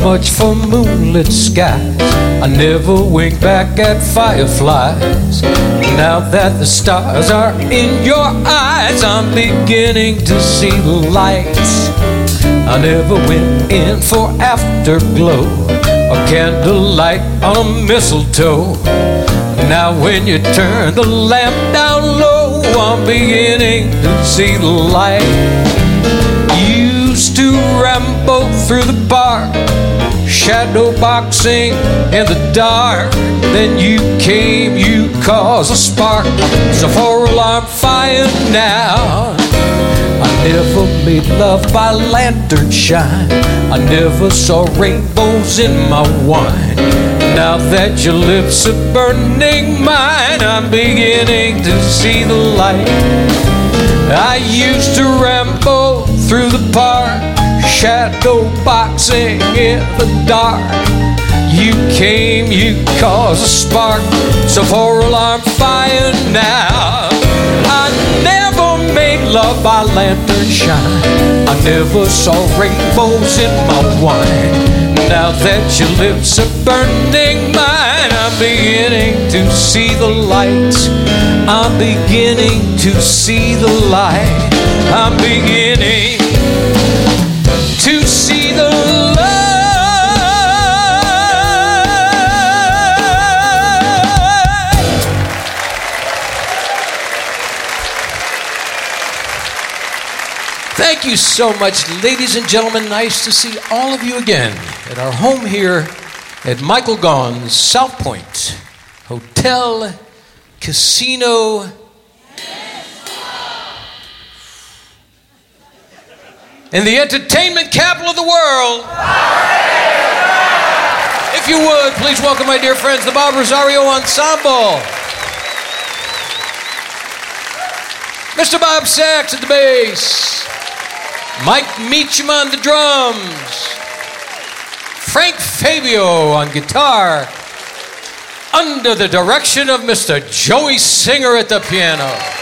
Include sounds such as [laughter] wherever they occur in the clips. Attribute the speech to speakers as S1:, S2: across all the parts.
S1: much for moonlit skies. I never wink back at fireflies. Now that the stars are in your eyes, I'm beginning to see the lights. I never went in for afterglow or candlelight on a mistletoe. Now when you turn the lamp down low, I'm beginning to see the light used to ramble through the park, shadow boxing in the dark. Then you came, you caused a spark. It's a four alarm fire now. I never made love by lantern shine. I never saw rainbows in my wine. Now that your lips are burning mine, I'm beginning to see the light. I used to ramble through the park, shadow boxing in the dark. You came, you caused a spark, so for alarm fire now. I never made love by lantern shine. I never saw rainbows in my wine. Now that your lips are burning mine, I'm beginning to see the light. I'm beginning to see the light. I'm beginning to see the. Thank you so much, ladies and gentlemen. Nice to see all of you again at our home here at Michael Gaughan's South Point Hotel Casino. In the entertainment capital of the world. If you would, please welcome my dear friends, the Bob Rosario Ensemble. Mr. Bob Sachs at the bass. Mike Meacham on the drums. Frank Fabio on guitar. Under the direction of Mr. Joey Singer at the piano.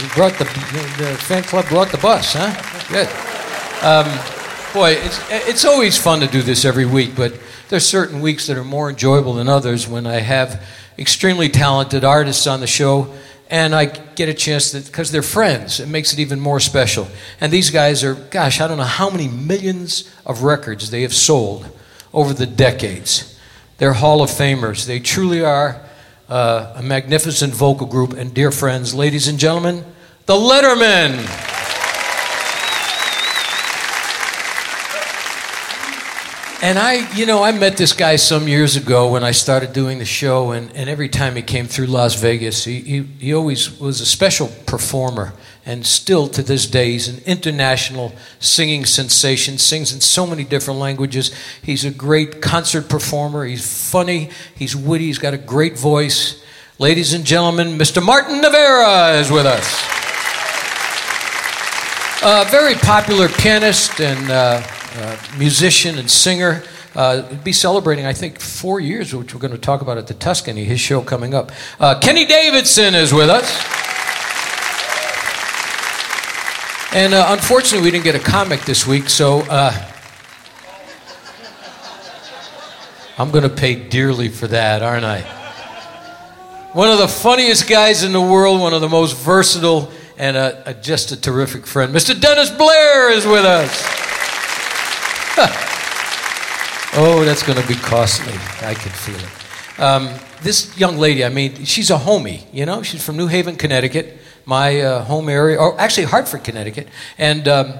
S1: You brought the, the fan club brought the bus, huh? Good. Um, boy, it's, it's always fun to do this every week, but there's certain weeks that are more enjoyable than others when I have extremely talented artists on the show and I get a chance to, because they're friends, it makes it even more special. And these guys are, gosh, I don't know how many millions of records they have sold over the decades. They're Hall of Famers. They truly are uh, a magnificent vocal group. And dear friends, ladies and gentlemen, the Lettermen. And I, you know, I met this guy some years ago when I started doing the show, and, and every time he came through Las Vegas, he, he, he always was a special performer. And still to this day, he's an international singing sensation, sings in so many different languages. He's a great concert performer. He's funny, he's witty, he's got a great voice. Ladies and gentlemen, Mr. Martin Nievera is with us. A very popular pianist and uh, uh, musician and singer. Uh, be celebrating, I think, four years, which we're going to talk about at the Tuscany, his show coming up. Uh, Kenny Davidson is with us. And uh, unfortunately, we didn't get a comic this week, so uh, I'm going to pay dearly for that, aren't I? One of the funniest guys in the world, one of the most versatile, and a, a, just a terrific friend. Mr. Dennis Blair is with us. [laughs] oh, that's going to be costly. I can feel it. Um, this young lady, I mean, she's a homie, you know? She's from New Haven, Connecticut, my uh, home area, or actually Hartford, Connecticut, and um,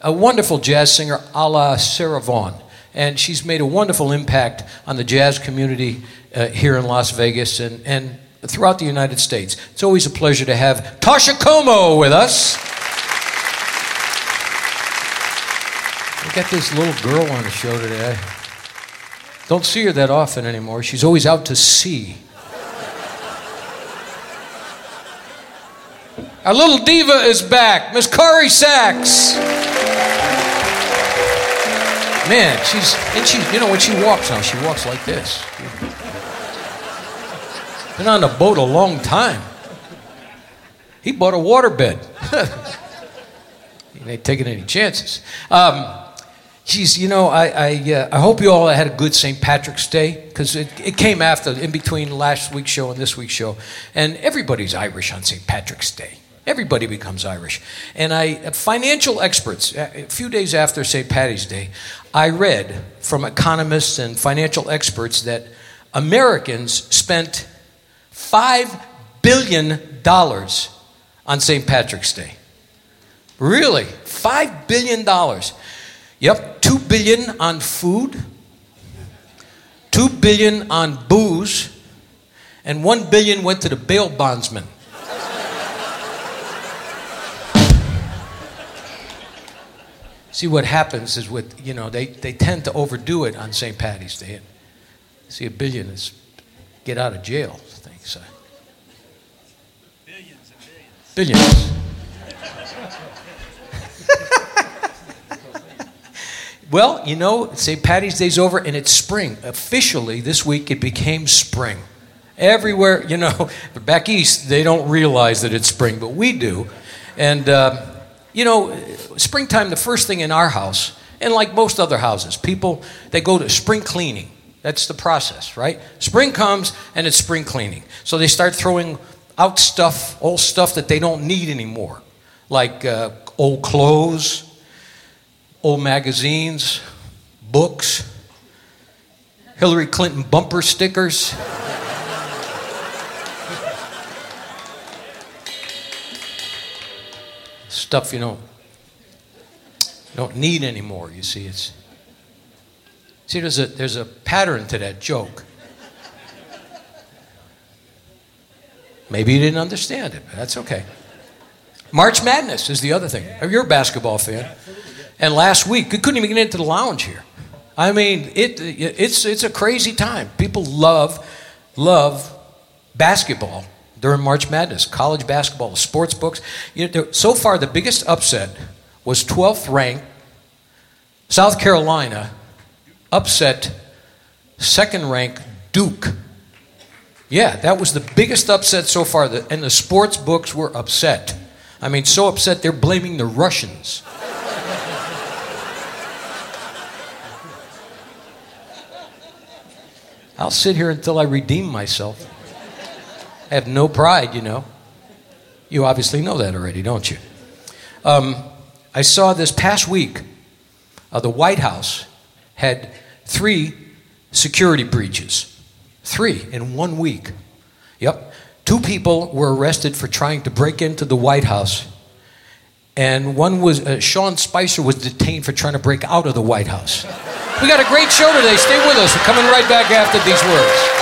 S1: a wonderful jazz singer a la Sarah Vaughan. And she's made a wonderful impact on the jazz community uh, here in Las Vegas. And, and throughout the United States. It's always a pleasure to have Toscha Comeaux with us. We got this little girl on the show today. Don't see her that often anymore. She's always out to sea. Our little diva is back, Miss Corrie Sachs. Man, she's and she you know when she walks now, she walks like this. Been on the boat a long time. He bought a waterbed. [laughs] he ain't taking any chances. Um, Geez, you know, I, I, uh, I hope you all had a good St. Patrick's Day because it, it came after, in between last week's show and this week's show. And everybody's Irish on St. Patrick's Day. Everybody becomes Irish. And I, financial experts, a few days after St. Patty's Day, I read from economists and financial experts that Americans spent $5 billion on St. Patrick's Day. Really? $5 billion. Yep, 2 billion on food, 2 billion on booze, and 1 billion went to the bail bondsman. See what happens is with, you know, they, they tend to overdo it on St. Patty's Day. See, a billion is get out of jail thing. So. Billions and billions. Billions. [laughs] Well, you know, St. Patty's Day's over and it's spring. Officially, this week it became spring. Everywhere, you know, [laughs] back east, they don't realize that it's spring, but we do. And, uh, you know, springtime, the first thing in our house, and like most other houses, people, they go to spring cleaning. That's the process, right? Spring comes and it's spring cleaning. So they start throwing out stuff, old stuff that they don't need anymore, like uh, old clothes old magazines, books, Hillary Clinton bumper stickers. Stuff you don't, you don't need anymore, you see. It's, see, there's a, there's a pattern to that joke. Maybe you didn't understand it, but that's okay. March Madness is the other thing. You're a basketball fan. And last week, we couldn't even get into the lounge here. I mean, it, it's, it's a crazy time. People love, love basketball during March Madness, college basketball, sports books. You know, so far, the biggest upset was 12th ranked South Carolina upset second ranked Duke. Yeah, that was the biggest upset so far, and the sports books were upset. I mean, so upset they're blaming the Russians. I'll sit here until I redeem myself. I have no pride, you know. You obviously know that already, don't you? Um, I saw this past week uh, the White House had three security breaches. Three in one week. Yep. Two people were arrested for trying to break into the White House. And one was, uh, Sean Spicer was detained for trying to break out of the White House. We got a great show today. Stay with us. We're coming right back after these words.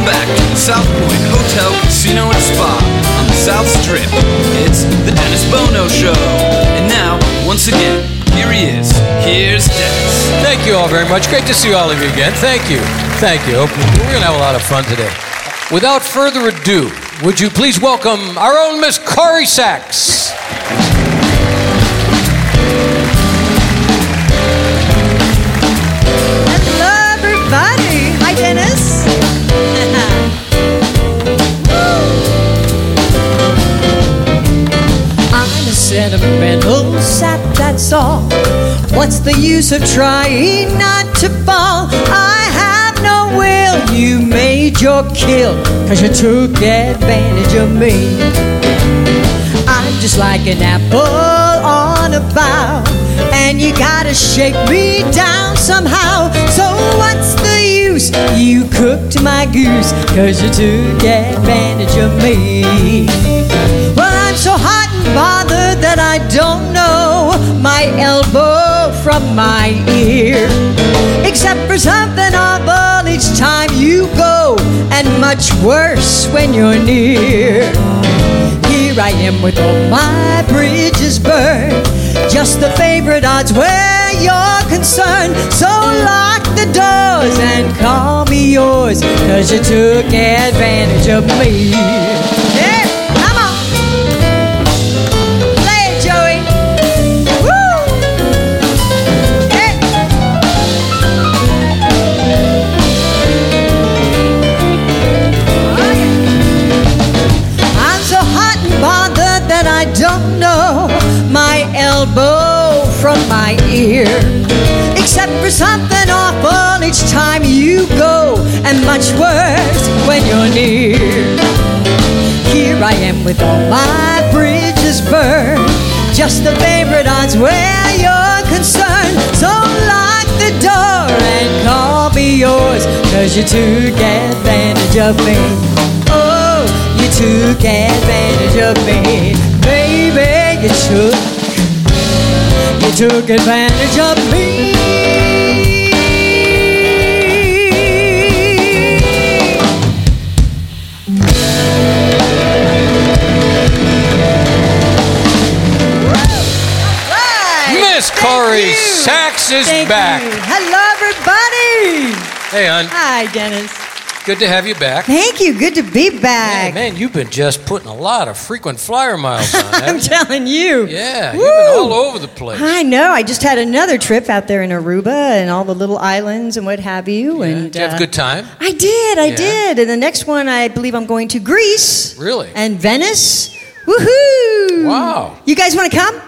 S2: welcome back to the South Point Hotel, Casino, and Spa on the South Strip. It's the Dennis Bono Show. And now, once again, here he is. here's Dennis.
S1: Thank you all very much. Great to see all of you again. Thank you. Thank you. We're going to have a lot of fun today. Without further ado, would you please welcome our own Miss Corrie Sachs?
S3: Sentimental sap, that's all. What's the use of trying not to fall? I have no will. You made your kill, cause you took advantage of me. I'm just like an apple on a bough, and you gotta shake me down somehow. So what's the use? You cooked my goose, cause you took advantage of me. Well, I'm so hot and bothered my elbow from my ear. Except for something awful each time you go, and much worse when you're near. Here I am with all my bridges burned. Just the favorite odds where you're concerned. So lock the doors and call me yours, cause you took advantage of me. My. Except for something awful each time you go, and much worse when you're near. Here I am with all my bridges burned. Just the favorite odds where you're concerned. So lock the door and call me yours, cause you took advantage of me. Oh, you took advantage of me. Baby, you took, took advantage of me.
S1: Miss
S3: Corrie.
S1: Sachs is
S3: Thank
S1: back.
S3: you. Hello, everybody.
S1: Hey, hon.
S3: Hi, Dennis.
S1: Good to have you back.
S3: Thank you. Good to be back.
S1: Man, man, you've been just putting a lot of frequent flyer miles on, [laughs]
S3: I'm
S1: you?
S3: telling you.
S1: Yeah,
S3: Woo.
S1: you've been all over the place.
S3: I know. I just had another trip out there in Aruba and all the little islands and what have you.
S1: Yeah.
S3: And
S1: Did you have
S3: uh,
S1: a good time?
S3: I did. I
S1: Yeah.
S3: did. And the next one, I believe I'm going to Greece.
S1: Really?
S3: And Venice. Woohoo!
S1: Wow.
S3: You guys want to come?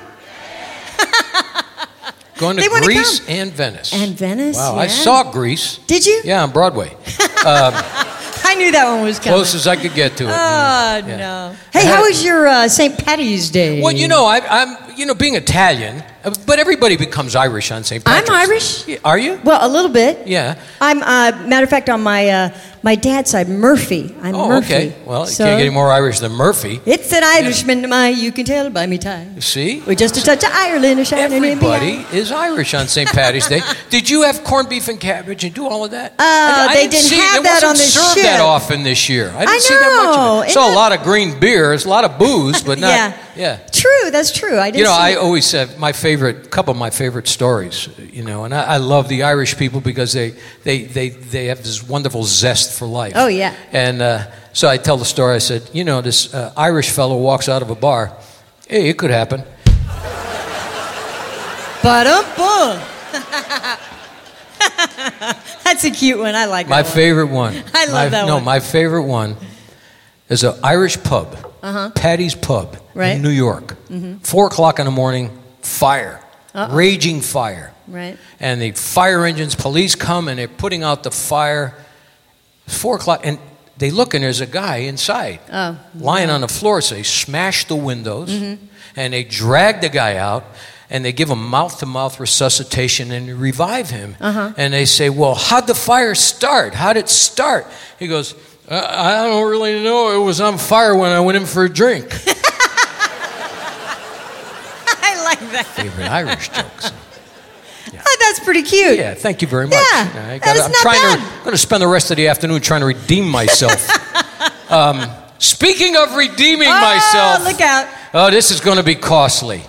S1: Going to Greece and Venice.
S3: And Venice.
S1: Wow,
S3: yeah.
S1: I saw Greece.
S3: Did you?
S1: Yeah, on Broadway. [laughs] [laughs]
S3: I knew that one was coming.
S1: Close as I could get to it.
S3: Oh
S1: Yeah.
S3: no! Hey, how was your uh, St. Patty's Day?
S1: Well, you know, I, I'm, you know, being Italian, uh, but everybody becomes Irish on St.
S3: I'm Irish.
S1: Are you?
S3: Well, a little bit.
S1: Yeah.
S3: I'm. Uh, matter of fact, on my uh, my dad's side, Murphy. I'm
S1: Oh,
S3: Murphy.
S1: okay. Well, you
S3: So,
S1: can't get any more Irish than Murphy.
S3: It's an Irishman, my. You can tell by me tie.
S1: See?
S3: With just a touch of Ireland shining in
S1: Everybody is Irish on St. Patty's Day. [laughs] Did you have corned beef and cabbage and do all of that?
S3: Uh,
S1: I, I
S3: they didn't
S1: see,
S3: have that on this
S1: served
S3: ship.
S1: that often this year. I didn't
S3: I
S1: see that much
S3: know.
S1: of it. Saw a lot of green beer, there's a lot of booze, but not.
S3: Yeah.
S1: yeah.
S3: True. That's true. I did.
S1: You know, I
S3: it.
S1: always said my favorite, couple of my favorite stories. You know, and I, I love the Irish people because they, they, they, they have this wonderful zest for life.
S3: Oh, yeah.
S1: And uh, so I tell the story. I said, you know, this uh, Irish fellow walks out of a bar. Hey, it could happen.
S3: Ba-dum-bum. [laughs] That's a cute one. I like
S1: My
S3: that one.
S1: favorite one. [laughs]
S3: I love
S1: my,
S3: that
S1: no,
S3: one.
S1: No, my favorite one is an Irish pub, Patty's Pub
S3: Uh-huh. Right. Mm-hmm.
S1: in New York. Four o'clock in the morning, fire, raging fire.
S3: Right.
S1: And the fire engines, police come and they're putting out the fire. Four o'clock, and they look and there's a guy inside,
S3: Oh,
S1: lying on the floor. So they smash the windows
S3: Mm-hmm.
S1: and they drag the guy out. And they give him mouth to mouth resuscitation and revive him.
S3: Uh-huh.
S1: And they say, Well, how'd the fire start? How'd it start? He goes, I, I don't really know. It was on fire when I went in for a drink. [laughs]
S3: I like that.
S1: Favorite Irish jokes. [laughs]
S3: Oh, that's pretty cute.
S1: Yeah, thank you very much.
S3: Yeah,
S1: I
S3: that is
S1: I'm
S3: not
S1: trying
S3: bad.
S1: to. I'm going to spend the rest of the afternoon trying to redeem myself. [laughs] um, speaking of redeeming
S3: Oh,
S1: myself,
S3: look out.
S1: oh, this is going to be costly.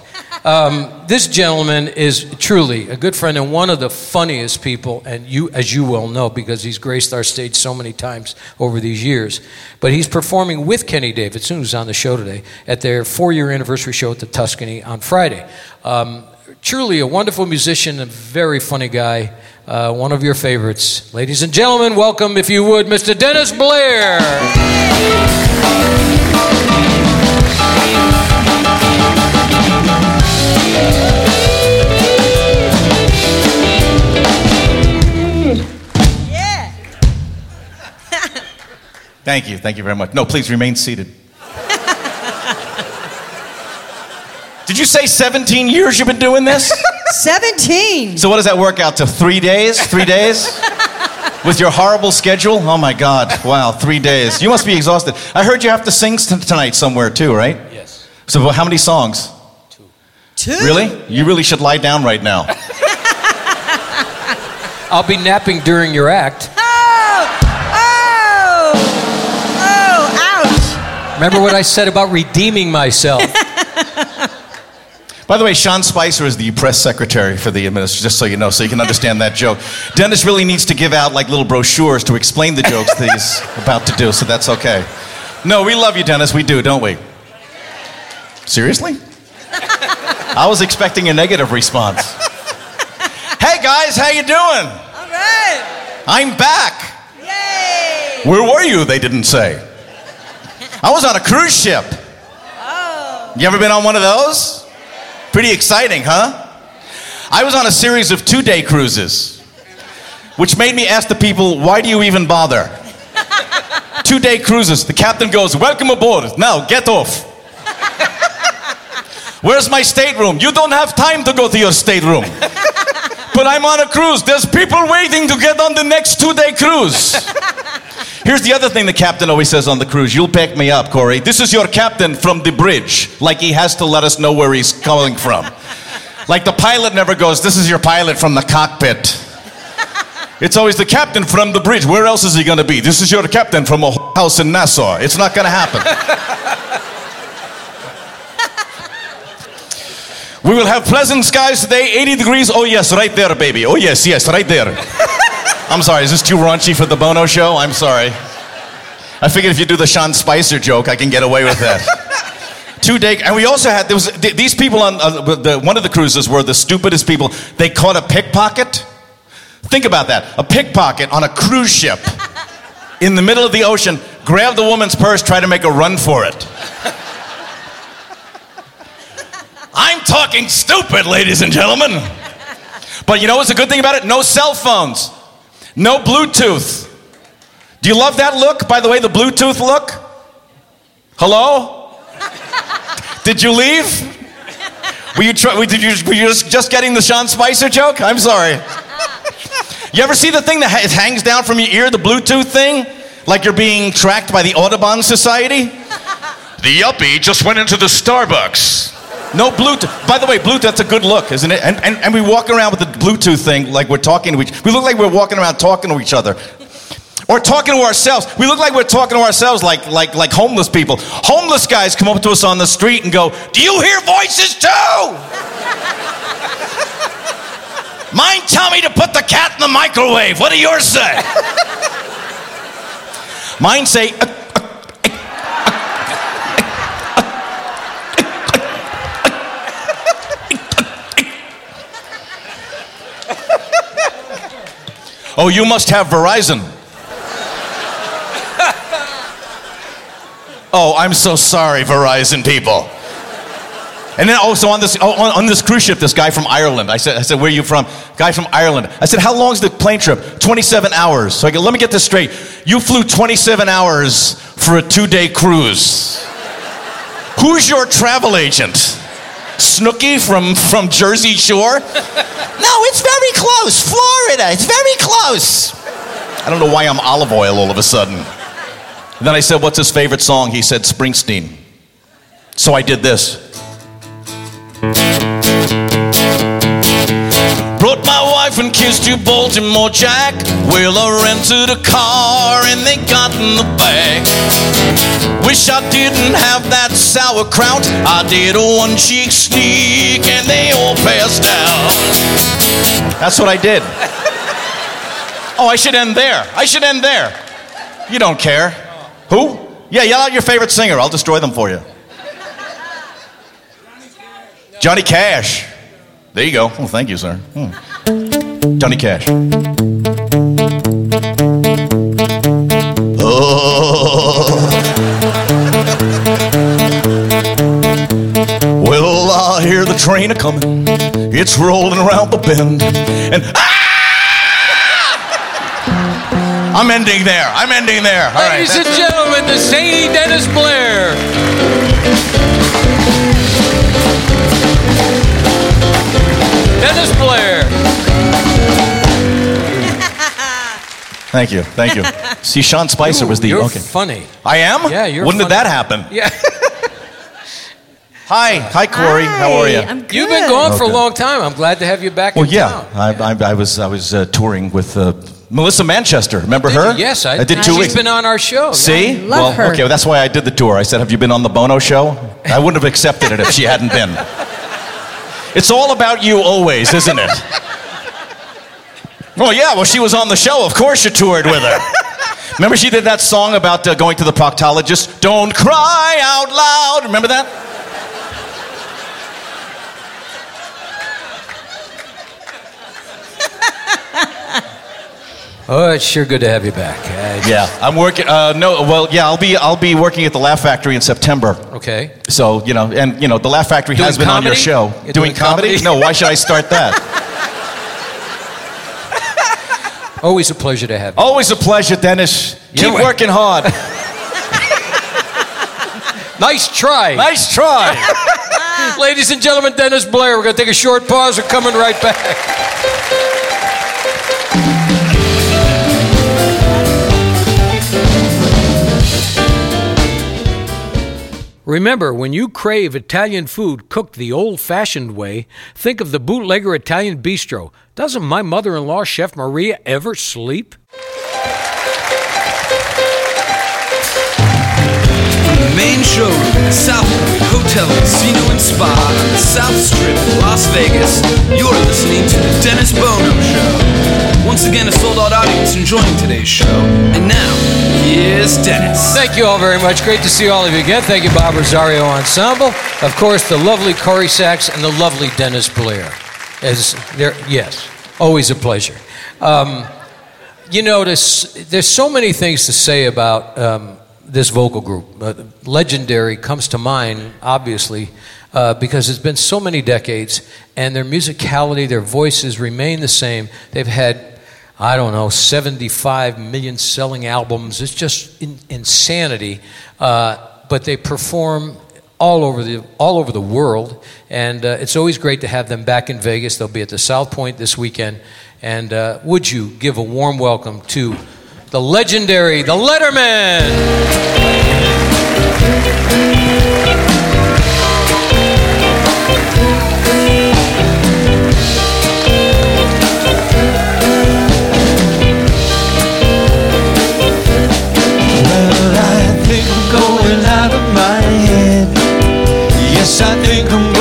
S1: Um, this gentleman is truly a good friend and one of the funniest people, and you, as you well know, because he's graced our stage so many times over these years. But he's performing with Kenny Davidson, who's on the show today, at their four-year anniversary show at the Tuscany on Friday. Um, truly a wonderful musician, a very funny guy. Uh, one of your favorites. Ladies and gentlemen, welcome, if you would, Mr. Dennis Blair.
S3: Yeah. [laughs]
S4: Thank you. Thank you very much. No, please remain seated. Did you say 17 years you've been doing this? [laughs]
S3: 17.
S4: So, what does that work out to? Three days? Three days? With your horrible schedule? Oh my God. Wow, three days. You must be exhausted. I heard you have to sing t- tonight somewhere too, right?
S1: Yes.
S4: So, how many songs?
S3: Two. Two?
S4: Really? You really should lie down right now. [laughs]
S1: I'll be napping during your act.
S3: Oh! Oh! Oh, ouch.
S1: Remember what I said about redeeming myself? [laughs]
S4: By the way, Sean Spicer is the press secretary for the administration, just so you know, so you can understand that joke. Dennis really needs to give out like little brochures to explain the jokes that he's about to do, so that's okay. No, we love you, Dennis. We do, don't we? Seriously? I was expecting a negative response. Hey guys, how you doing?
S3: All right.
S4: I'm back.
S3: Yay.
S4: Where were you? They didn't say. I was on a cruise ship.
S3: Oh.
S4: You ever been on one of those? Pretty exciting, huh? I was on a series of two day cruises, which made me ask the people, why do you even bother? [laughs] two day cruises. The captain goes, Welcome aboard. Now get off. [laughs] Where's my stateroom? You don't have time to go to your stateroom. [laughs] but I'm on a cruise. There's people waiting to get on the next two day cruise. Here's the other thing the captain always says on the cruise. You'll pick me up, Corrie. This is your captain from the bridge. Like he has to let us know where he's coming from. Like the pilot never goes, This is your pilot from the cockpit. It's always the captain from the bridge. Where else is he going to be? This is your captain from a house in Nassau. It's not going to happen. we will have pleasant skies today, 80 degrees. Oh, yes, right there, baby. Oh, yes, yes, right there. I'm sorry, is this too raunchy for the Bono show? I'm sorry. I figured if you do the Sean Spicer joke, I can get away with that. [laughs] Two day, and we also had there was th- these people on uh, the, one of the cruises were the stupidest people. They caught a pickpocket. Think about that: a pickpocket on a cruise ship in the middle of the ocean, grabbed the woman's purse, tried to make a run for it. [laughs] I'm talking stupid, ladies and gentlemen. But you know what's a good thing about it? No cell phones, no Bluetooth. Do you love that look? By the way, the Bluetooth look? Hello? Did you leave? Were you, did you, were you just, just getting the Sean Spicer joke? I'm sorry. You ever see the thing that ha- hangs down from your ear, the Bluetooth thing? Like you're being tracked by the Audubon Society? the yuppie just went into the Starbucks. No Bluetooth. By the way, Bluetooth, that's a good look, isn't it? And, and, and we walk around with the Bluetooth thing like we're talking to each We look like we're walking around talking to each other. Or talking to ourselves. We look like we're talking to ourselves like, like, like homeless people. Homeless guys come up to us on the street and go, Do you hear voices too? Mine tell me to put the cat in the microwave. What do yours say? Mine say, Oh, you must have Verizon. [laughs] oh, I'm so sorry, Verizon people. And then also on this oh, on, on this cruise ship, this guy from Ireland. I said, I said, where are you from? Guy from Ireland. I said, how long's the plane trip? 27 hours. So I go, let me get this straight. You flew 27 hours for a two-day cruise. Who's your travel agent? Snooki from, from Jersey Shore? no, it's very close. Florida. It's very close. I don't know why I'm olive oil all of a sudden. And then I said, what's his favorite song? He said, Springsteen. So I did this. Brought my wife and kissed you, Baltimore Jack. Well, I rented a car and they got in the back. Wish I didn't have that sauerkraut. I did a one cheek sneak and they all passed out. That's what I did. Oh, I should end there. I should end there. You don't care. Who? Yeah, yell out your favorite singer. I'll destroy them for you. Johnny Cash. There you go. Oh, thank you, sir. Hmm. Johnny Cash. Oh. Well, I hear the train a coming. It's rolling around the bend. And ah! I'm ending there. I'm ending there. All right.
S1: Ladies and gentlemen, the zany Dennis Blair. Dennis Blair.
S4: Thank you. Thank you. [laughs] See, Sean Spicer was the.
S1: You're
S4: okay.
S1: funny.
S4: I am?
S1: Yeah, you're
S4: When did
S1: funny.
S4: that happen?
S1: Yeah. [laughs]
S4: Hi. Hi, Corrie. How are you?
S3: Hi, I'm good.
S1: You've been gone for a long time. I'm glad to have you back
S4: Well,
S1: in
S4: yeah.
S1: town.
S4: I, I, I was, I was uh, touring with uh, Melissa Manchester. Remember
S1: Did
S4: her?
S1: you? Yes, I,
S4: I did two
S1: She's
S4: weeks.
S1: been on our show.
S4: See?
S3: love
S4: well,
S3: her.
S4: okay, well, that's why I did the tour. I said, Have you been on the Bono show? I wouldn't have accepted it if she hadn't been. [laughs] It's all about you always, isn't it? Well, yeah, well, she was on the show. Of course you toured with her. Remember she did that song about uh, going to the proctologist? Don't cry out loud. Remember that?
S1: Oh, it's sure good to have you back. Uh,
S4: Yeah, I'm working. Uh, no, well, yeah, I'll be I'll be working at the Laugh Factory in September.
S1: Okay.
S4: So you know, and you know, the Laugh Factory
S1: Doing
S4: has been on your show. Doing
S1: doing
S4: comedy?
S1: comedy?
S4: No, why should I start that? [laughs]
S1: Always a pleasure to have you.
S4: Always a pleasure, Dennis.
S1: Yeah,
S4: Keep working hard. [laughs]
S1: Nice try.
S4: nice try. [laughs]
S1: Ladies and gentlemen, Dennis Blair. We're going to take a short pause. We're coming right back. Remember, when you crave Italian food cooked the old fashioned way, think of the Bootlegger Italian Bistro. Doesn't my mother in law, Chef Maria, ever sleep?
S2: Main showroom at South Point Hotel, Casino, and Spa on the South Strip Las Vegas. You're listening to The Dennis Bono Show. Once again, a sold out audience enjoying today's show. And now, here's Dennis.
S1: Thank you all very much. Great to see all of you again. Thank you, Bob Rosario Ensemble. Of course, the lovely Corrie Sachs and the lovely Dennis Blair. As there, yes, always a pleasure. Um, you notice there's so many things to say about um, this vocal group. Uh, legendary comes to mind, obviously, uh, because it's been so many decades, and their musicality, their voices remain the same. They've had I don't know, 75 million selling albums. It's just in, insanity. Uh, but they perform all over the all over the world, and uh, it's always great to have them back in Vegas. They'll be at the South Point this weekend. And uh, would you give a warm welcome to the legendary, the Lettermen?
S5: Well, I think I'm going out of my head. Yes, I think I'm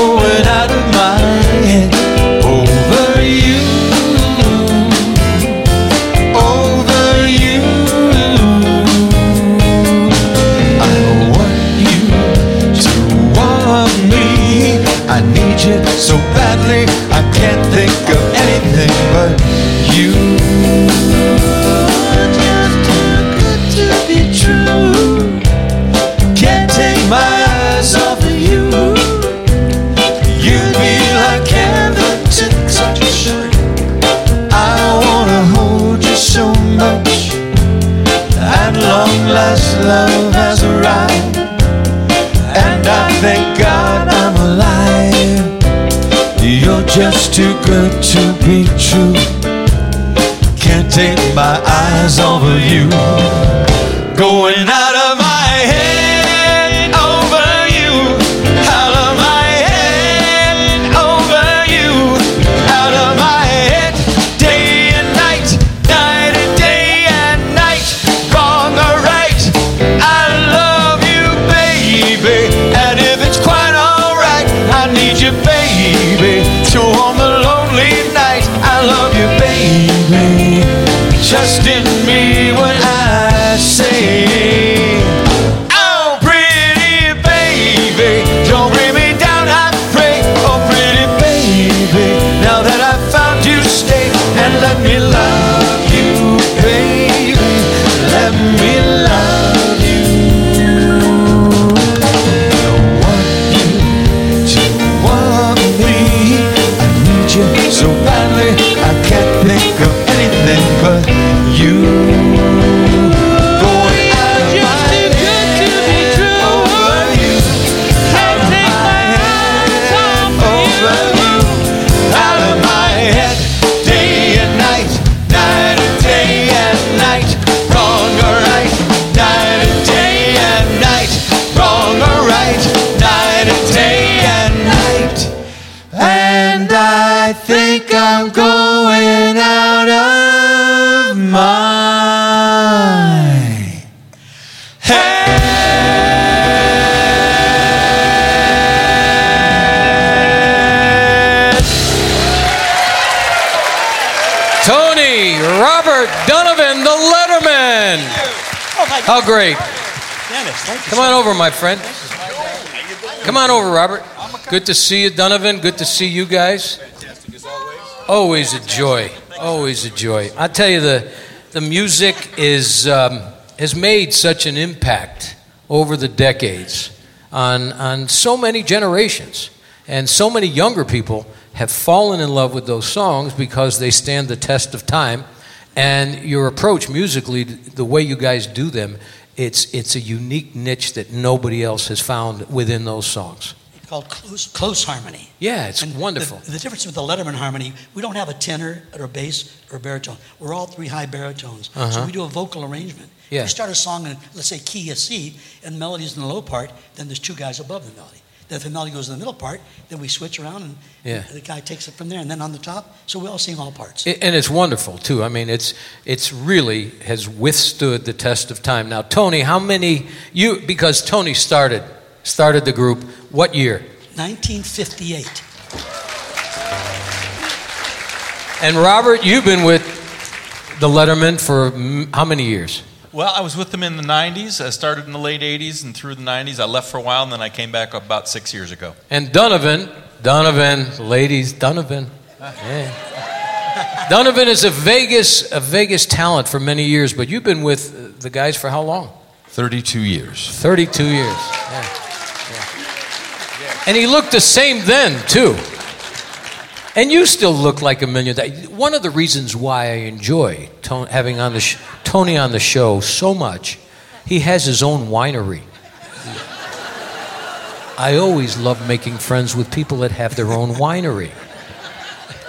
S1: How great. Come on over, my friend. Come on over, Robert. Good to see you, Donovan. Good to see you guys. Always a joy. Always a joy. I tell you, the the music is um, has made such an impact over the decades on on so many generations, and so many younger people have fallen in love with those songs because they stand the test of time. And your approach musically, the way you guys do them, it's it's a unique niche that nobody else has found within those songs.
S6: It's called close, close harmony.
S1: Yeah, it's
S6: And
S1: wonderful.
S6: The, the difference with the Lettermen harmony, we don't have a tenor or a bass or a baritone. We're all three high baritones. So
S1: Uh-huh.
S6: we do a vocal arrangement.
S1: Yeah.
S6: If we start a song in, let's say, key of C, and melody is in the low part, then there's two guys above the melody. The melody goes in the middle part, then we switch around and
S1: Yeah.
S6: the guy takes it from there. And then on the top, so we all sing all parts.
S1: And it's wonderful too. I mean, it's it's really has withstood the test of time. Now, Tony, how many you because Tony started started the group what year?
S6: 1958.
S1: And Robert, you've been with the Lettermen for how many years?
S7: Well, I was with them in the 90s. I started in the late 80s and through the 90s. I left for a while and then I came back about six years ago.
S1: And Donovan, Donovan, ladies, Donovan. Yeah. Donovan is a Vegas a Vegas talent for many years, but you've been with uh, the guys for how long?
S7: 32 years.
S1: 32 years. Yeah. Yeah. And he looked the same then, too. And you still look like a million. One of the reasons why I enjoy having on the sh- Tony on the show so much, he has his own winery. I always love making friends with people that have their own winery.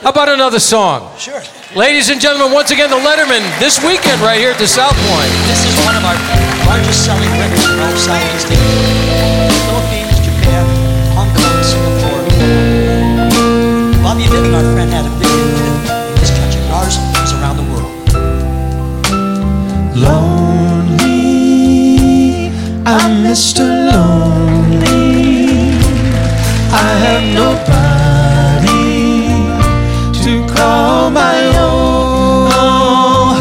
S1: How about another song?
S6: Sure.
S1: Ladies and gentlemen, once again, the Lettermen this weekend right here at the South Point.
S6: This is one of our largest selling records in all Southeast Asia. Philippines, Japan, Hong Kong, Singapore. Bobby Vinton, our friend,
S5: I'm Mr. Lonely. I have nobody to call my own.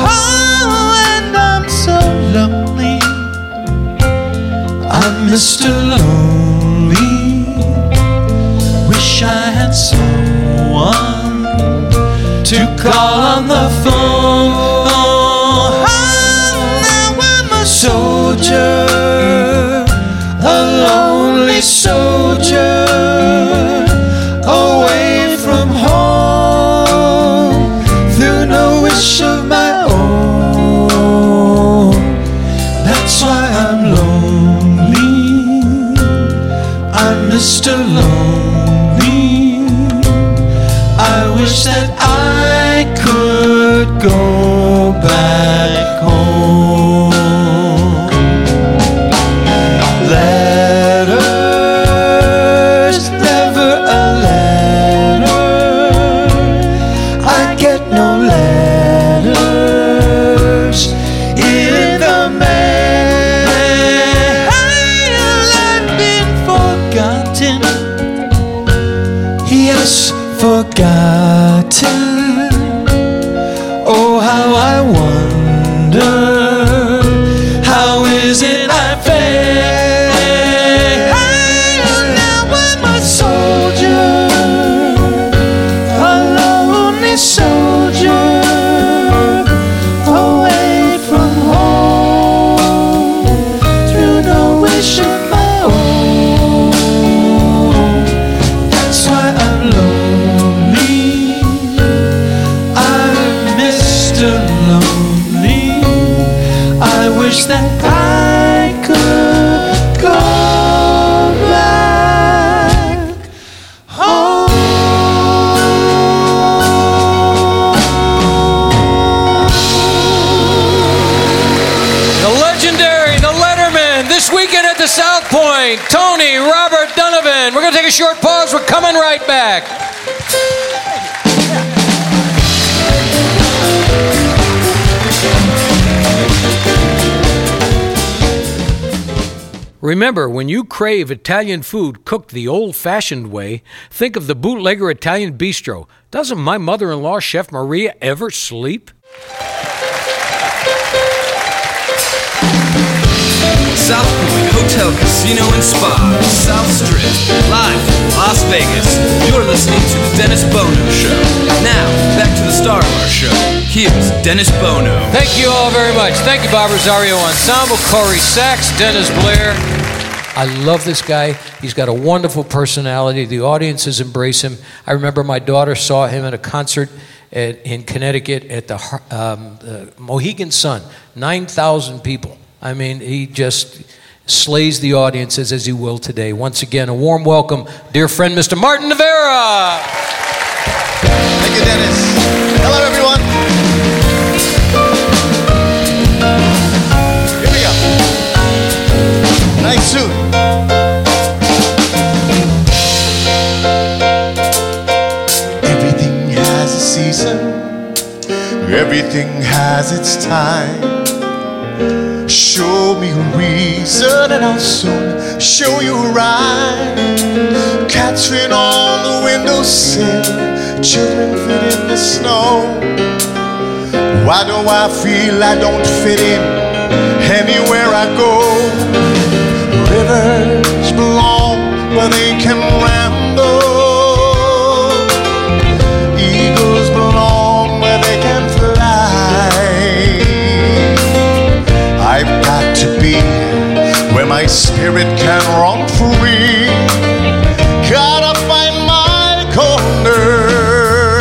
S5: Oh, and I'm so lonely. I'm Mr.
S1: Remember, when you crave Italian food cooked the old fashioned way, think of the Bootlegger Italian Bistro. Doesn't my mother in law, Chef Maria, ever sleep?
S2: South Point Hotel, Casino, and Spa, South Strip, live from Las Vegas. You're listening to The Dennis Bono Show. Now, back to the star of our show. Here's Dennis Bono.
S1: Thank you all very much. Thank you, Bob Rosario Ensemble, Corrie Sachs, Dennis Blair. I love this guy. He's got a wonderful personality. The audiences embrace him. I remember my daughter saw him at a concert at, in Connecticut at the, um, Mohegan Sun. 9,000 people. I mean, he just slays the audiences as he will today. Once again, a warm welcome, dear friend, Mr. Martin Nievera.
S8: Thank you, Dennis. Hello, everyone. Season. Everything has its time. Show me a reason and I'll soon show you a. Cats fit on the windowsill, children fit in the snow. Why do I feel I don't fit in anywhere I go? Rivers belong where they can ramble. Be where my spirit can run free. Gotta find my corner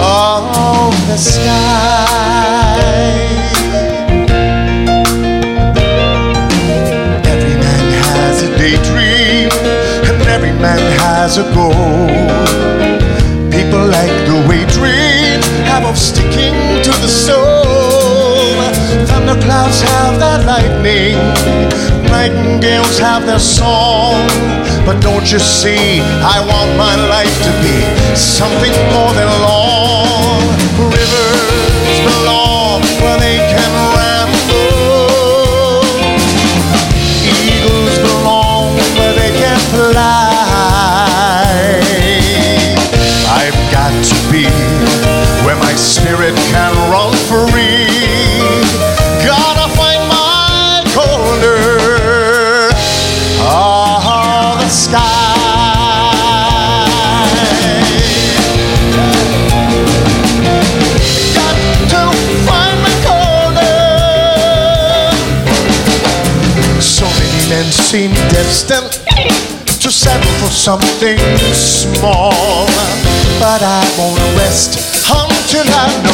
S8: of the sky. Every man has a daydream, and every man has a goal. People like the way dreams have of sticking to the soul. Thunderclouds have their lightning, nightingales have their song. But don't you see, I want my life to be something small. But I won't rest until I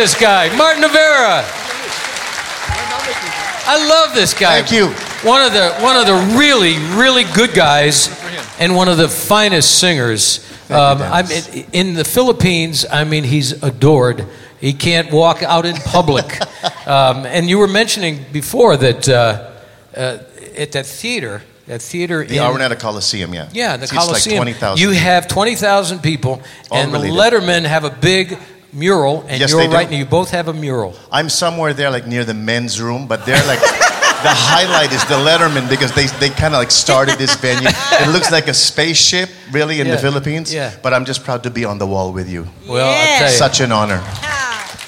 S1: this guy? Martin Nievera. I love this guy.
S9: Thank you.
S1: One of the one of the really really good guys, and one of the finest singers. Um, I'm in, in the Philippines. I mean, he's adored. He can't walk out in public. [laughs] um, and you were mentioning before that uh, uh, at that theater, that theater in
S9: The
S1: in
S9: Araneta Coliseum, yeah.
S1: yeah, the
S9: Seats like
S1: Coliseum. you
S9: people.
S1: have twenty thousand people, and the
S9: Unbelievable.
S1: Lettermen have a big mural, and
S9: Yes,
S1: you're
S9: they do.
S1: right. now. You both have a mural.
S9: I'm somewhere there, like near the men's room, but they're like [laughs] the highlight is the Lettermen because they they kind of like started this [laughs] venue. It looks like a spaceship, really, in
S1: Yeah.
S9: the Philippines.
S1: Yeah.
S9: But I'm just proud to be on the wall with you.
S1: Well, I'll
S3: Yeah.
S1: tell you.
S9: Such an honor.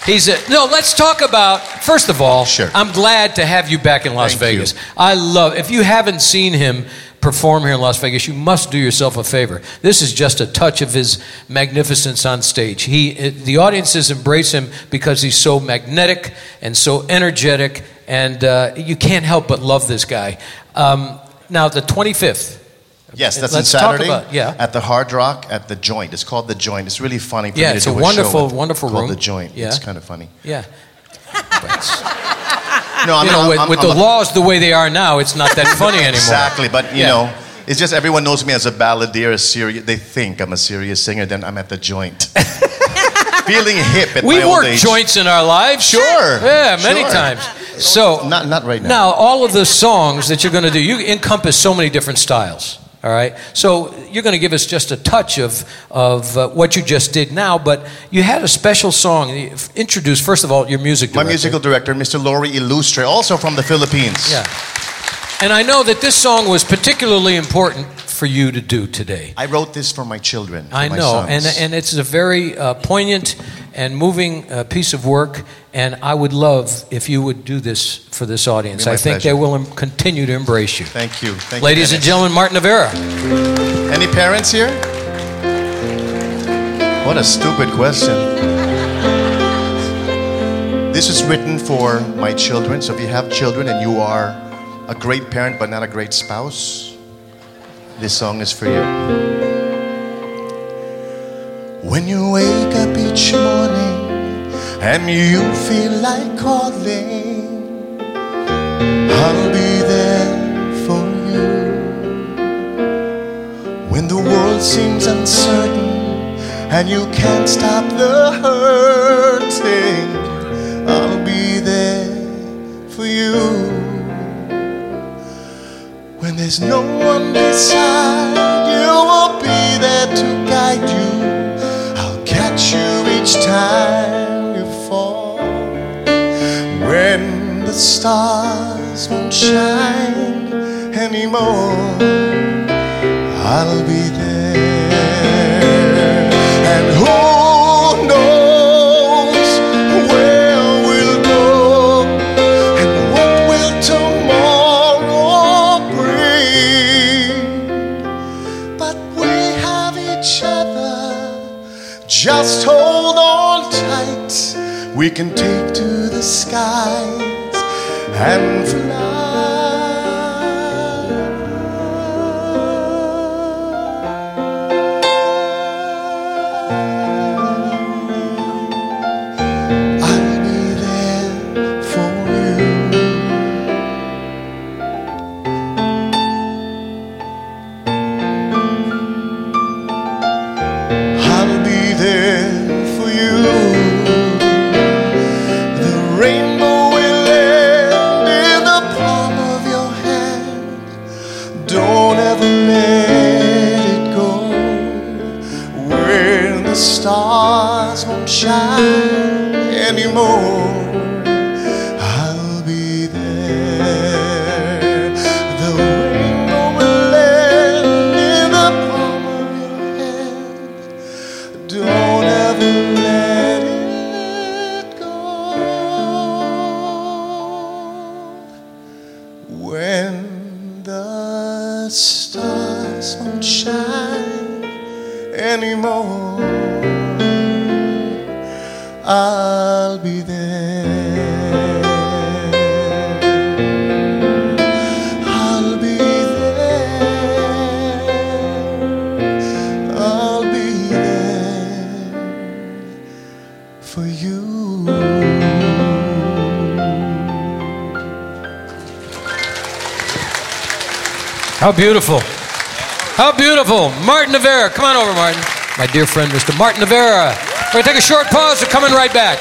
S1: He's a, no. Let's talk about first of all.
S9: Sure.
S1: I'm glad to have you back in Las
S9: Thank you.
S1: Vegas. I love. If you haven't seen him perform here in Las Vegas, you must do yourself a favor. This is just a touch of his magnificence on stage. He, the audiences embrace him because he's so magnetic and so energetic, and uh, you can't help but love this guy. Um, now, the 25th.
S9: Yes, that's
S1: Let's
S9: on Saturday
S1: about- yeah.
S9: at the Hard Rock at the Joint. It's called the Joint. It's really funny. For
S1: Yeah,
S9: me to
S1: it's a
S9: show
S1: wonderful, wonderful
S9: called
S1: room.
S9: the Joint.
S1: Yeah.
S9: It's kind of funny.
S1: Yeah.
S9: No, I
S1: you know,
S9: I'm-
S1: with,
S9: I'm-
S1: with
S9: I'm
S1: the laws the way they are now, it's not that funny anymore.
S9: Exactly, but you
S1: Yeah.
S9: know, it's just everyone knows me as a balladeer, a serious. They think I'm a serious singer. Then I'm at the joint, [laughs] feeling hip at
S1: We
S9: my old age.
S1: joints in our lives.
S9: Sure.
S1: Yeah, many
S9: Sure.
S1: times. So
S9: Not not right now.
S1: now, all of the songs that you're going to do, you encompass so many different styles. All right. So you're going to give us just a touch of of uh, what you just did now, but you had a special song. Introduce first of all your music.
S9: My musical director, Mr. Laurie Illustre, also from the Philippines.
S1: Yeah. And I know that this song was particularly important for you to do today.
S9: I wrote this for my children. for
S1: I
S9: my
S1: know, and and it's a very uh, poignant and moving uh, piece of work. And I would love if you would do this for this audience. I think
S9: pleasure.
S1: they will em- continue to embrace you.
S9: Thank you. Thank you,
S1: Ladies and gentlemen, Martin Nievera.
S9: Any parents here? What a stupid question. This is written for my children. So if you have children and you are a great parent but not a great spouse, this song is for you. When you wake up each morning and you feel like calling, I'll be there for you. When the world seems uncertain and you can't stop the hurting, I'll be there for you. When there's no one beside, you will be there to guide you. I'll catch you each time the stars won't shine anymore. I'll be there. And who knows where we'll go and what will tomorrow bring? But we have each other. Just hold on tight. We can take to the skies and
S1: How beautiful. How beautiful. Martin Nievera. Come on over, Martin. My dear friend, Mr. Martin Nievera. We're going to take a short pause. We're coming right back.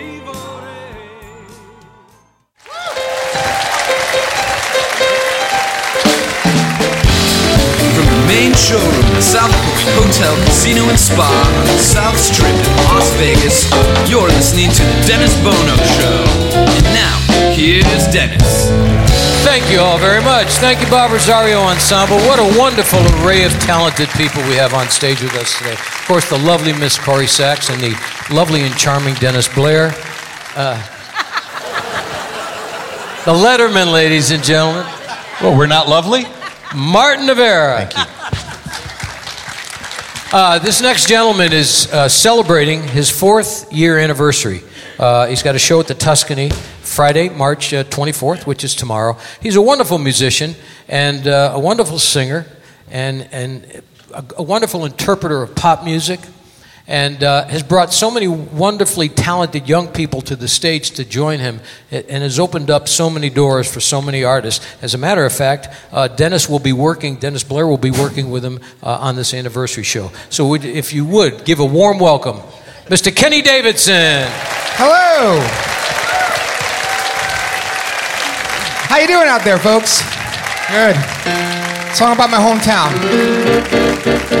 S2: main showroom, South Point Hotel, Casino, and Spa South Strip in Las Vegas, you're listening to The Dennis Bono Show. And now, here's Dennis.
S1: Thank you all very much. Thank you, Bob Rosario Ensemble. What a wonderful array of talented people we have on stage with us today. Of course, the lovely Miss Corrie Sachs and the lovely and charming Dennis Blair. Uh, [laughs] the Lettermen, ladies and gentlemen.
S7: Well, we're not lovely?
S1: Martin Nievera.
S7: Thank you.
S1: Uh, this next gentleman is uh, celebrating his fourth year anniversary. Uh, he's got a show at the Tuscany Friday, March uh, 24th, which is tomorrow. He's a wonderful musician and uh, a wonderful singer and, and a, a wonderful interpreter of pop music and uh, has brought so many wonderfully talented young people to the stage to join him and has opened up so many doors for so many artists. As a matter of fact, uh, Dennis will be working, Dennis Blair will be working with him uh, on this anniversary show. So if you would, give a warm welcome, Mr. Kenny Davidson.
S10: Hello. How you doing out there, folks? Good. Song about my hometown.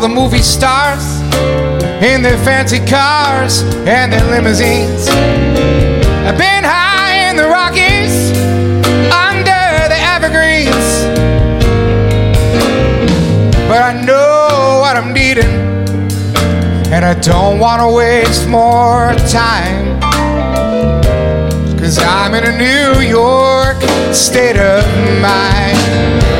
S10: The movie stars in their fancy cars and their limousines. I've been high in the Rockies under the evergreens. But I know what I'm needing, and I don't want to waste more time. Cause I'm in a New York state of mind.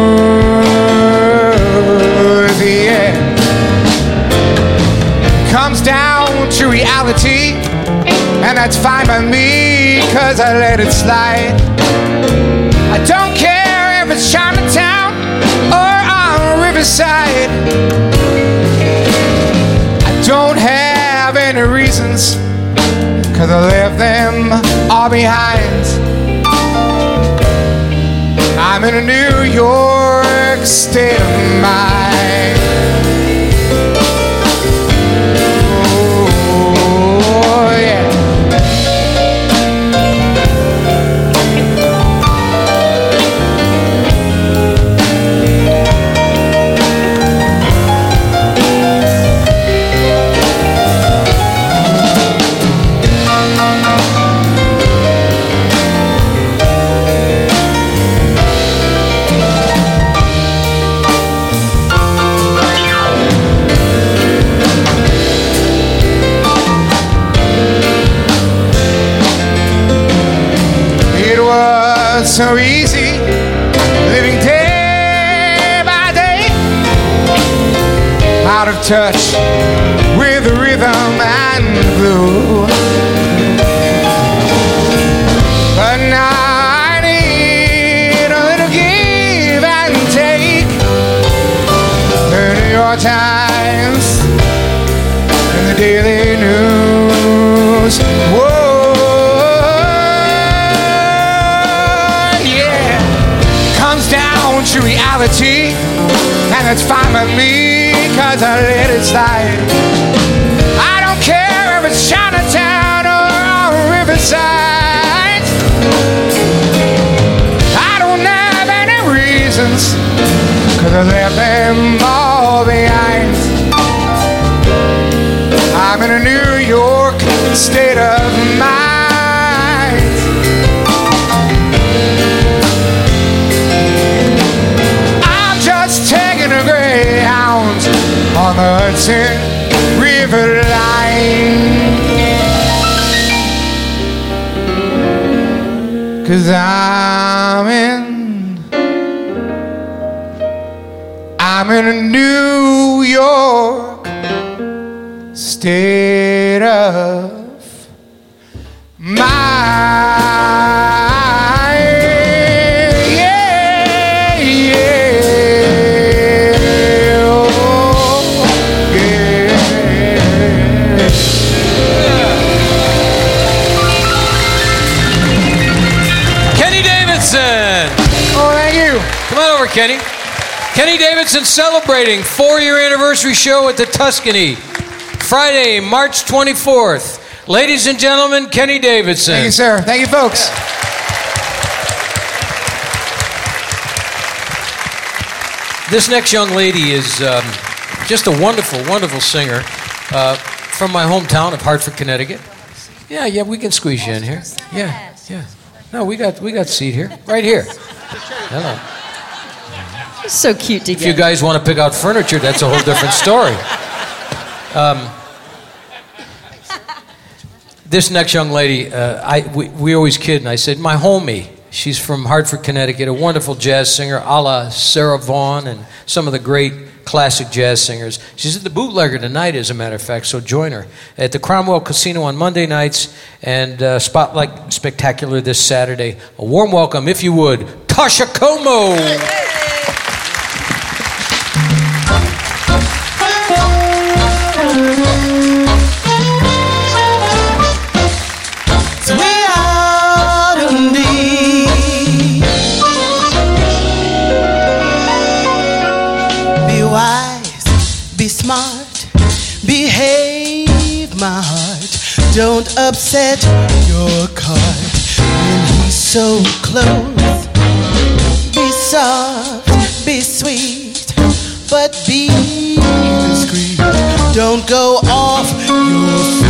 S10: Yeah. Comes down to reality, and that's fine by me, cause I let it slide. I don't care if it's Chinatown or on Riverside. I don't have any reasons, cause I left them all behind. I'm in a New York state of mind. So easy living day by day, out of touch it's fine with me, cause I let it slide. I don't care if it's Chinatown or Riverside. I don't have any reasons, cause I left them Hudson River line. Cause I'm in, I'm in New York state of mind. Yeah, yeah,
S1: Kenny. Kenny Davidson celebrating four-year anniversary show at the Tuscany, Friday, March 24th. Ladies and gentlemen, Kenny Davidson.
S10: Thank you, sir. Thank you, folks.
S1: This next young lady is um, just a wonderful, wonderful singer uh, from my hometown of Hartford, Connecticut. Yeah, yeah, we can squeeze you in here. Yeah, yeah. No, we got we got seat here, right here. Hello.
S3: So cute
S1: If you guys want to pick out furniture, that's a whole different story. Um, this next young lady, uh, I, we, we always kid, and I said, my homie. She's from Hartford, Connecticut, a wonderful jazz singer, a la Sarah Vaughan and some of the great classic jazz singers. She's at the Bootlegger tonight, as a matter of fact, so join her. At the Cromwell Casino on Monday nights and uh, Spotlight Spectacular this Saturday. A warm welcome, if you would,
S5: Toscha Comeaux. don't upset your
S8: card when he's so close. Be soft, be sweet, but be discreet. Don't go off your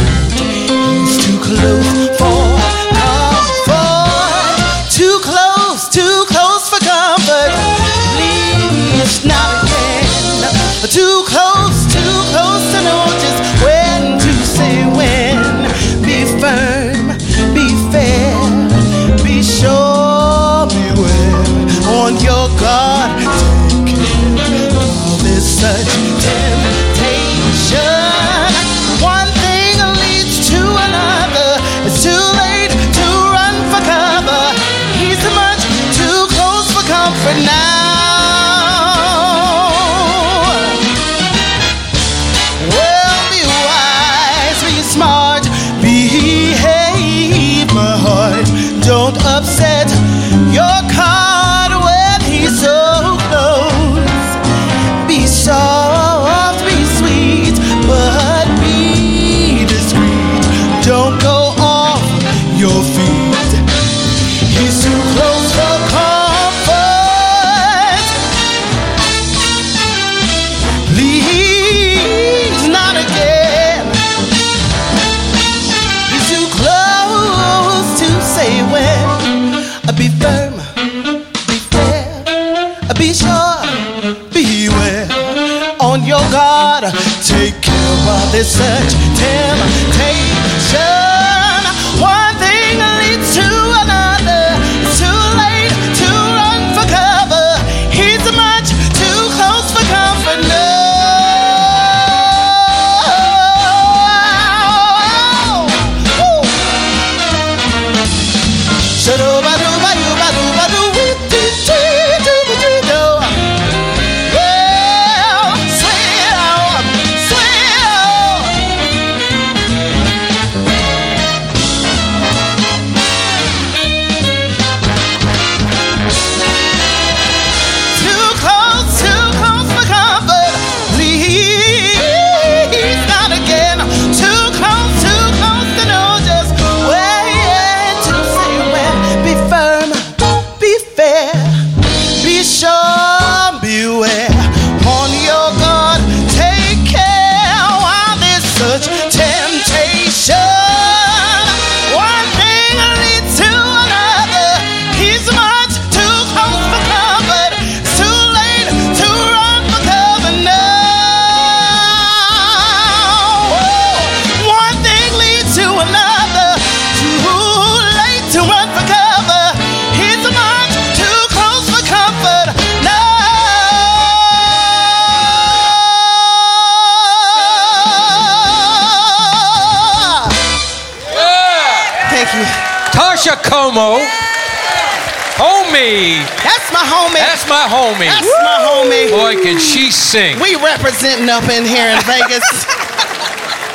S8: representing up in here in Vegas.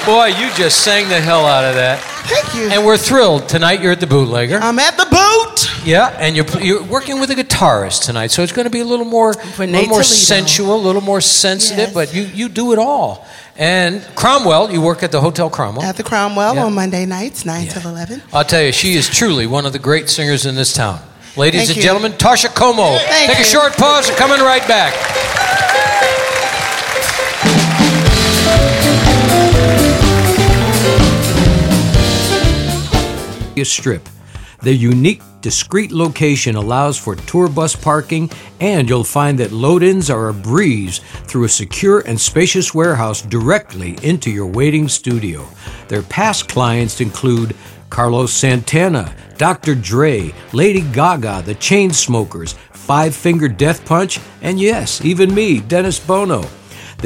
S1: Boy, you just sang the hell out of that.
S8: Thank you.
S1: And we're thrilled. Tonight you're at the bootlegger.
S8: I'm at the boot.
S1: Yeah, and you're you're working with a guitarist tonight, so it's going to be a little more, a little more sensual, a little more sensitive.
S8: Yes.
S1: But you you do it all. And Cromwell, you work at the Hotel Cromwell.
S8: At the Cromwell
S1: Yeah.
S8: on Monday nights, 9 till 11.
S1: I'll tell you, she is truly one of the great singers in this town. Ladies
S8: Thank
S1: and
S8: you.
S1: gentlemen, Toscha Comeaux.
S8: Thank
S1: Take a short pause. We're coming right back. Strip. Their unique, discreet location allows for tour bus parking, and you'll find that load ins are a breeze through a secure and spacious warehouse directly into your waiting studio. Their past clients include Carlos Santana, Dr. Dre, Lady Gaga, the Chainsmokers, Five Finger Death Punch, and yes, even me, Dennis Bono.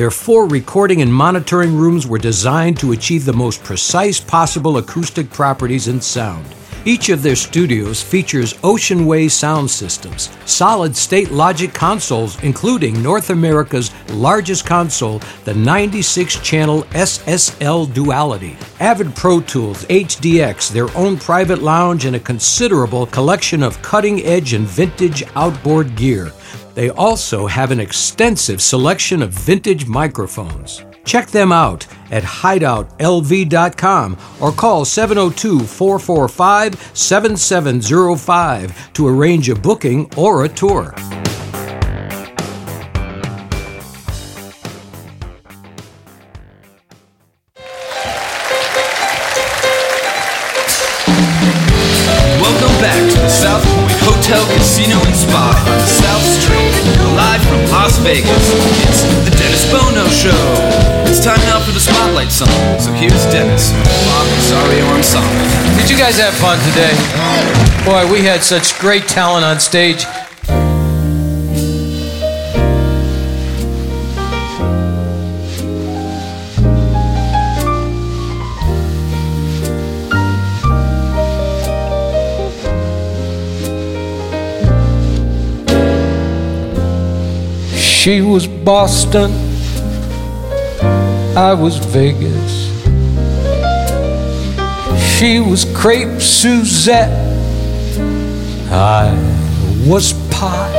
S1: Their four recording and monitoring rooms were designed to achieve the most precise possible acoustic properties and sound. Each of their studios features Ocean sound systems, solid state logic consoles, including North America's largest console, the 96 channel SSL Duality, Avid Pro Tools, HDX, their own private lounge, and a considerable collection of cutting edge and vintage outboard gear. They also have an extensive selection of vintage microphones. Check them out at hideoutlv.com or call 702 445 7705 to arrange a booking or a tour. Guys have fun today? Boy, we had such great talent on stage. She was Boston, I was Vegas. She was Crepe Suzette, I was Pie.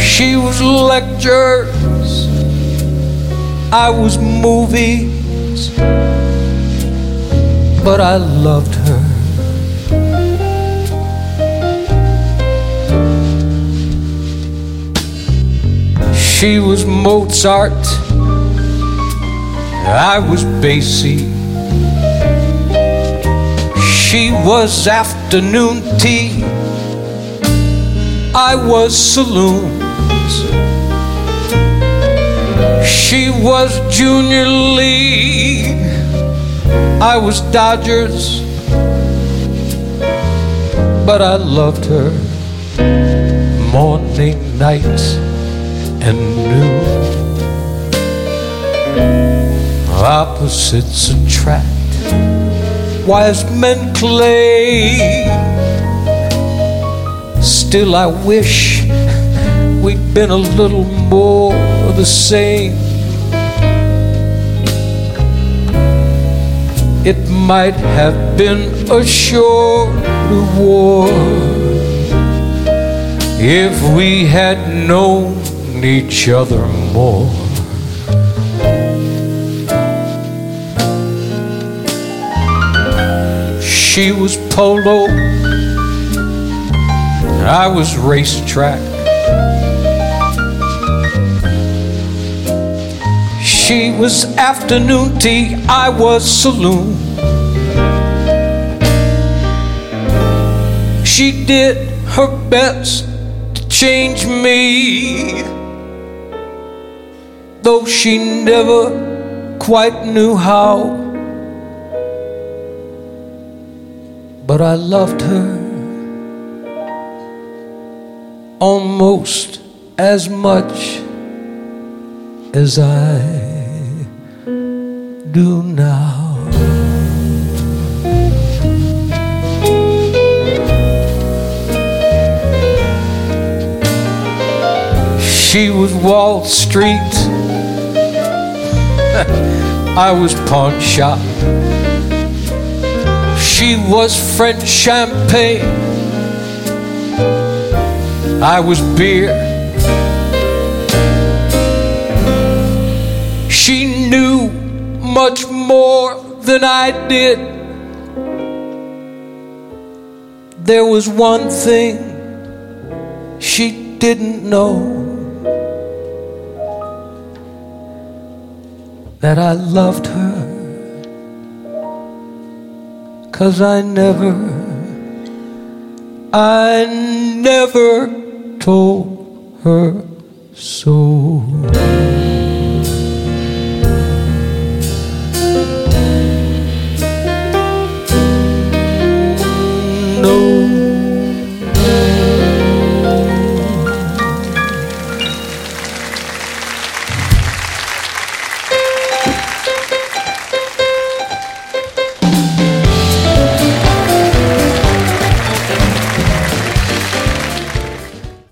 S1: She was lectures, I was movies, but I loved her. She was Mozart, I was Basie. She was afternoon tea, I was saloons. She was junior league, I was Dodgers, but I loved her morning, night, and noon. Opposites attract, wise men clay. Still, I wish we'd been a little more the same. It might have been a shorter war if we had known each other more. She was polo, I was racetrack. She was afternoon tea, I was saloon. She did her best to change me, though she never quite knew how. But I loved her almost as much as I do now. She was Wall Street, [laughs] I was pawn shop. She was French champagne, I was beer. She knew much more than I did. There was one thing she didn't know that I loved her. Cause I never, I never told her so. No.